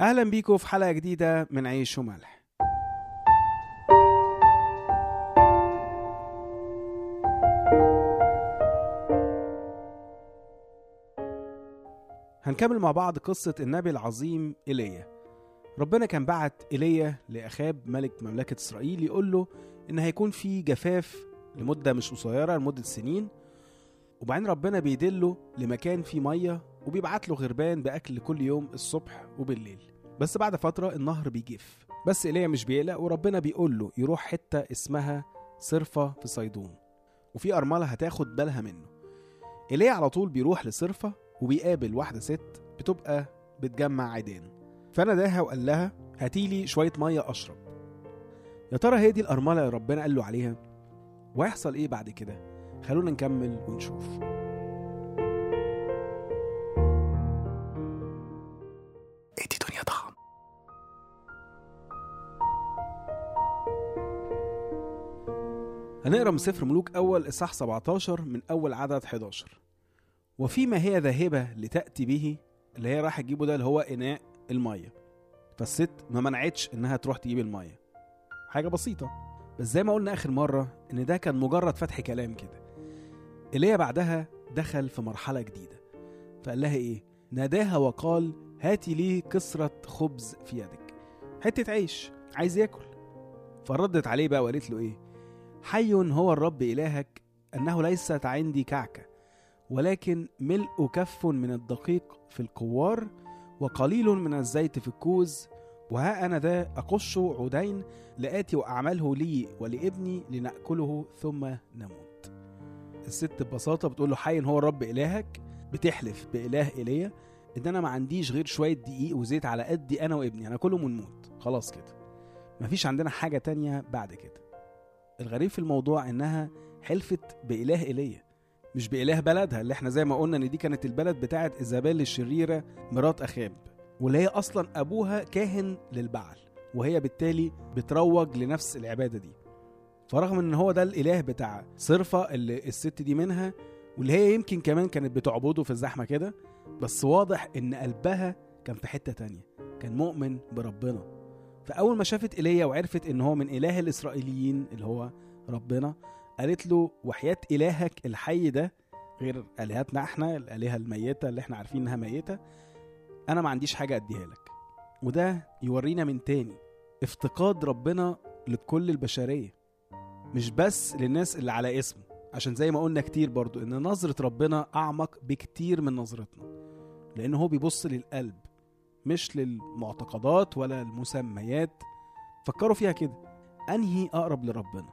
أهلا بيكم في حلقة جديدة من عيش وملح. هنكمل مع بعض قصة النبي العظيم إيليا. ربنا كان بعت إيليا لأخاب ملك مملكة إسرائيل يقول له إن هيكون في جفاف لمدة مش قصيرة لمدة سنين وبعدين ربنا بيدله لمكان فيه مية وبيبعت له غربان بأكل كل يوم الصبح وبالليل. بس بعد فترة النهر بيجف بس إيليا مش بيقلق وربنا بيقول له يروح حتة اسمها صرفة في صيدون وفي أرملة هتاخد بالها منه. إيليا على طول بيروح لصرفة وبيقابل واحدة ست بتبقى بتجمع عيدان. فناداها وقال لها هاتيلي شوية مية أشرب. يا ترى هي دي الأرملة اللي ربنا قال له عليها؟ وهيحصل إيه بعد كده؟ خلونا نكمل ونشوف. هنقرأ من سفر ملوك أول إصحاح 17 من أول عدد 11 وفيما هي ذاهبة لتأتي به؟ اللي هي راح تجيبه ده اللي هو إناء المية. فالست ما منعتش إنها تروح تجيب المية. حاجة بسيطة. بس زي ما قلنا آخر مرة إن ده كان مجرد فتح كلام كده. إيليا بعدها دخل في مرحلة جديدة. فقال لها إيه؟ ناداها وقال هاتي لي كسرة خبز في يدك. حتة عيش. عايز ياكل. فردت عليه بقى وقالت له إيه؟ حي هو الرب إلهك أنه ليست عندي كعكة ولكن ملء كف من الدقيق في القوار وقليل من الزيت في الكوز وها أنا ذا أقش عودين لآتي وأعمله لي ولابني لنأكله ثم نموت. الست ببساطة بتقول له حي هو الرب إلهك بتحلف بإله إيليا إن أنا ما عنديش غير شوية دقيق وزيت على قدي أنا وابني أنا كله ونموت خلاص كده. مفيش عندنا حاجة تانية بعد كده. الغريب في الموضوع إنها حلفت بإله إيليا مش بإله بلدها اللي إحنا زي ما قلنا إن دي كانت البلد بتاعه إيزابيل الشريرة مرات اخاب واللي هي أصلا أبوها كاهن للبعل وهي بالتالي بتروج لنفس العبادة دي. فرغم إن هو ده الإله بتاع صرفة اللي الست دي منها واللي هي يمكن كمان كانت بتعبده في الزحمة كده بس واضح إن قلبها كان في حتة تانية كان مؤمن بربنا. فأول ما شافت إيليا وعرفت إن هو من إله الإسرائيليين اللي هو ربنا قالت له وحياة إلهك الحي ده غير آلهتنا إحنا الآلهة الميتة اللي إحنا عارفين إنها ميتة أنا ما عنديش حاجة أديها لك. وده يورينا من تاني افتقاد ربنا لكل البشرية مش بس للناس اللي على اسمه عشان زي ما قلنا كتير برضو إن نظرة ربنا أعمق بكتير من نظرتنا لأن هو بيبص للقلب. مش للمعتقدات ولا المسميات. فكروا فيها كده. أنهي أقرب لربنا؟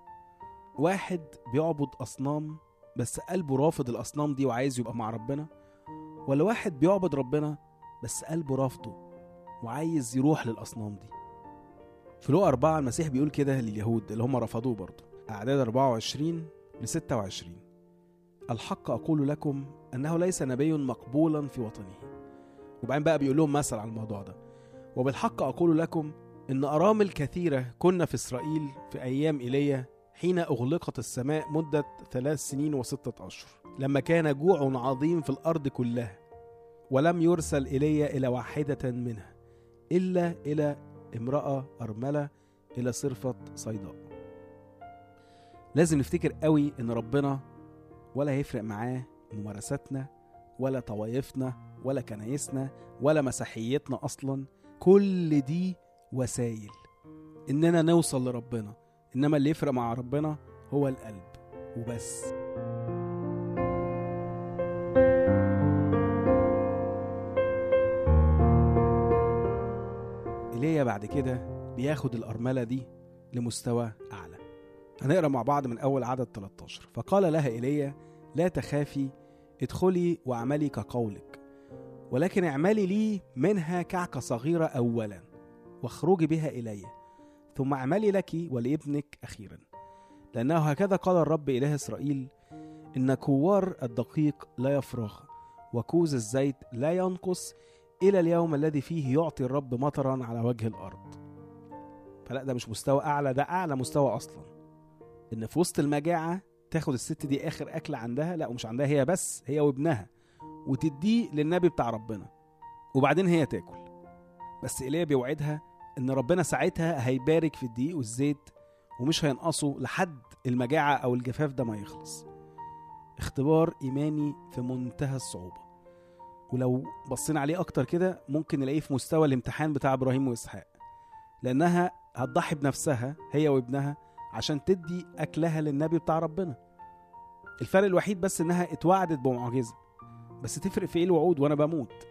واحد بيعبد أصنام بس قلبه رافض الأصنام دي وعايز يبقى مع ربنا؟ ولا واحد بيعبد ربنا بس قلبه رافضه وعايز يروح للأصنام دي؟ في لو أربعة المسيح بيقول كده لليهود اللي هم رفضوه برضه. أعداد 24 ل 26 الحق أقول لكم أنه ليس نبي مقبولا في وطنه. وبعدين بقى بيقول لهم مثل على الموضوع ده. وبالحق أقول لكم إن أرامل كثيرة كنا في إسرائيل في أيام إيليا حين أغلقت السماء مدة ثلاث سنين وستة أشهر لما كان جوع عظيم في الأرض كلها ولم يرسل إيليا إلى واحدة منها إلا إلى امرأة أرملة إلى صرفة صيداء. لازم نفتكر قوي إن ربنا ولا هيفرق معاه ممارساتنا ولا طوايفنا ولا كنايسنا ولا مسيحيتنا أصلا كل دي وسائل إننا نوصل لربنا إنما اللي يفرق مع ربنا هو القلب وبس. إيليا بعد كده بياخد الأرملة دي لمستوى أعلى. هنقرأ مع بعض من أول عدد 13 فقال لها إيليا لا تخافي ادخلي واعملي كقولك. ولكن اعملي لي منها كعكة صغيرة اولا واخرجي بها إلي ثم اعملي لك ولابنك أخيرا. لأنه هكذا قال الرب إله إسرائيل إن كوار الدقيق لا يفرغ وكوز الزيت لا ينقص إلى اليوم الذي فيه يعطي الرب مطرا على وجه الأرض. فلا ده مش مستوى أعلى ده أعلى مستوى أصلا. إن في وسط المجاعة تاخد الست دي آخر اكل عندها لا ومش عندها هي بس هي وابنها. وتديه للنبي بتاع ربنا. وبعدين هي تاكل. بس إيليا بيوعدها إن ربنا ساعتها هيبارك في الدقيق والزيت ومش هينقصوا لحد المجاعة أو الجفاف ده ما يخلص. اختبار إيماني في منتهى الصعوبة. ولو بصينا عليه أكتر كده ممكن نلاقيه في مستوى الامتحان بتاع إبراهيم وإسحاق. لأنها هتضحي بنفسها هي وابنها عشان تدي أكلها للنبي بتاع ربنا. الفرق الوحيد بس إنها اتوعدت بمعجزة. بس تفرق في إيه الوعود وأنا بموت؟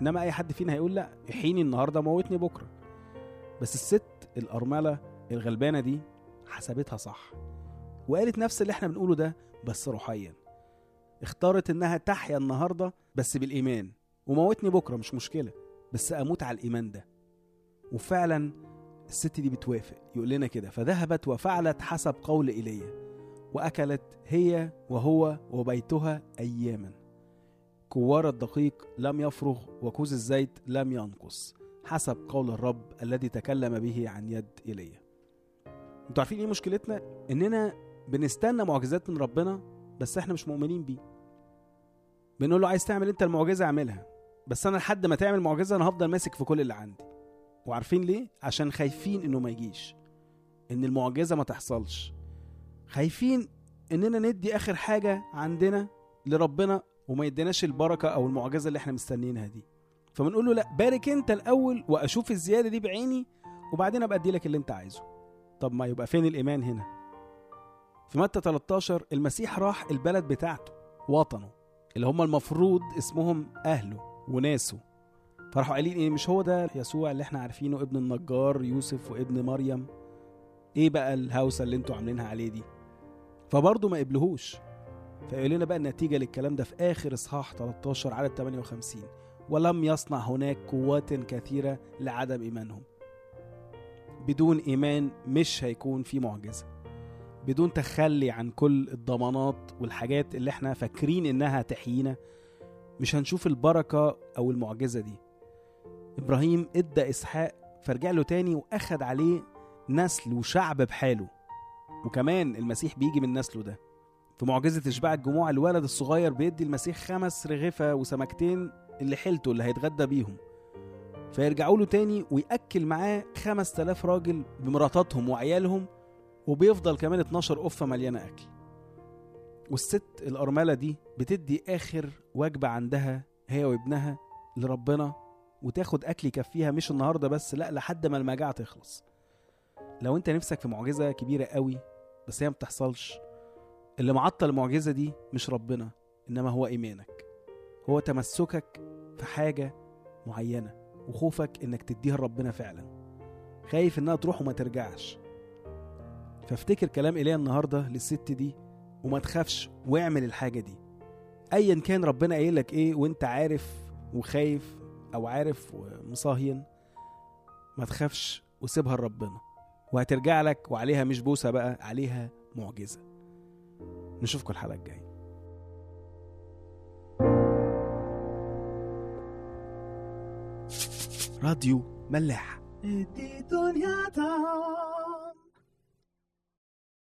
إنما أي حد فينا هيقول لأ احيني النهاردة موتني بكرة. بس الست الأرملة الغلبانة دي حسبتها صح. وقالت نفس اللي إحنا بنقوله ده بس روحيا. اختارت انها تحيا النهارده بس بالإيمان. وموتني بكرة مش مشكلة. بس أموت على الإيمان ده. وفعلا الست دي بتوافق. يقول لنا كده فذهبت وفعلت حسب قول إيليا. وأكلت هي وهو وبيتها اياما. كوار الدقيق لم يفرغ وكوز الزيت لم ينقص حسب قول الرب الذي تكلم به عن يد إيليا. أنتوا عارفين إيه مشكلتنا؟ إننا بنستنى معجزات من ربنا بس إحنا مش مؤمنين بيه. بنقول له عايز تعمل أنت المعجزة اعملها. بس أنا لحد ما تعمل معجزة أنا هفضل ماسك في كل اللي عندي. وعارفين ليه؟ عشان خايفين إنه ما يجيش. إن المعجزة ما تحصلش. خايفين إننا ندي آخر حاجة عندنا لربنا وما يديناش البركة أو المعجزة اللي إحنا مستنيينها دي. فبنقول له لا بارك أنت الأول وأشوف الزيادة دي بعيني وبعدين أبقى أدي لك اللي أنت عايزه. طب ما يبقى فين الإيمان هنا؟ في متى 13 المسيح راح البلد بتاعته وطنه اللي هم المفروض اسمهم أهله وناسه. فراحوا قايلين إيه مش هو ده يسوع اللي إحنا عارفينه ابن النجار يوسف وابن مريم؟ إيه بقى الهوسة اللي أنتوا عاملينها عليه دي؟ فبرضه ما قبلهوش. فيقول لنا بقى النتيجة للكلام ده في آخر إصحاح 13 عدد 58 ولم يصنع هناك قوات كثيرة لعدم إيمانهم. بدون إيمان مش هيكون في معجزة. بدون تخلي عن كل الضمانات والحاجات اللي إحنا فاكرين إنها تحيينا مش هنشوف البركة أو المعجزة دي. إبراهيم إدى إسحاق فرجع له تاني وأخد عليه نسل وشعب بحاله. وكمان المسيح بيجي من نسله ده. في معجزة إشباع الجموع الولد الصغير بيدي المسيح خمس رغفة وسمكتين اللي حيلته اللي هيتغدى بيهم. فيرجعوا له تاني ويأكل معاه خمس تلاف راجل بمراتاتهم وعيالهم وبيفضل كمان 12 قفة مليانة أكل. والست الأرملة دي بتدي آخر وجبة عندها هي وابنها لربنا وتاخد أكل يكفيها مش النهاردة بس لأ لحد ما المجاعة تخلص. لو أنت نفسك في معجزة كبيرة قوي بس هي متحصلش اللي معطل المعجزة دي مش ربنا إنما هو إيمانك. هو تمسكك في حاجة معينة وخوفك إنك تديها لربنا فعلا. خايف إنها تروح وما ترجعش. فافتكر كلام إيليا النهاردة للست دي وما تخافش واعمل الحاجة دي. أيا كان ربنا قايل لك إيه وأنت عارف وخايف أو عارف ومصاهين ما تخافش وسيبها لربنا. وهترجع لك وعليها مش بوسة بقى عليها معجزة. نشوفكم الحلقة الجاية. راديو ملاح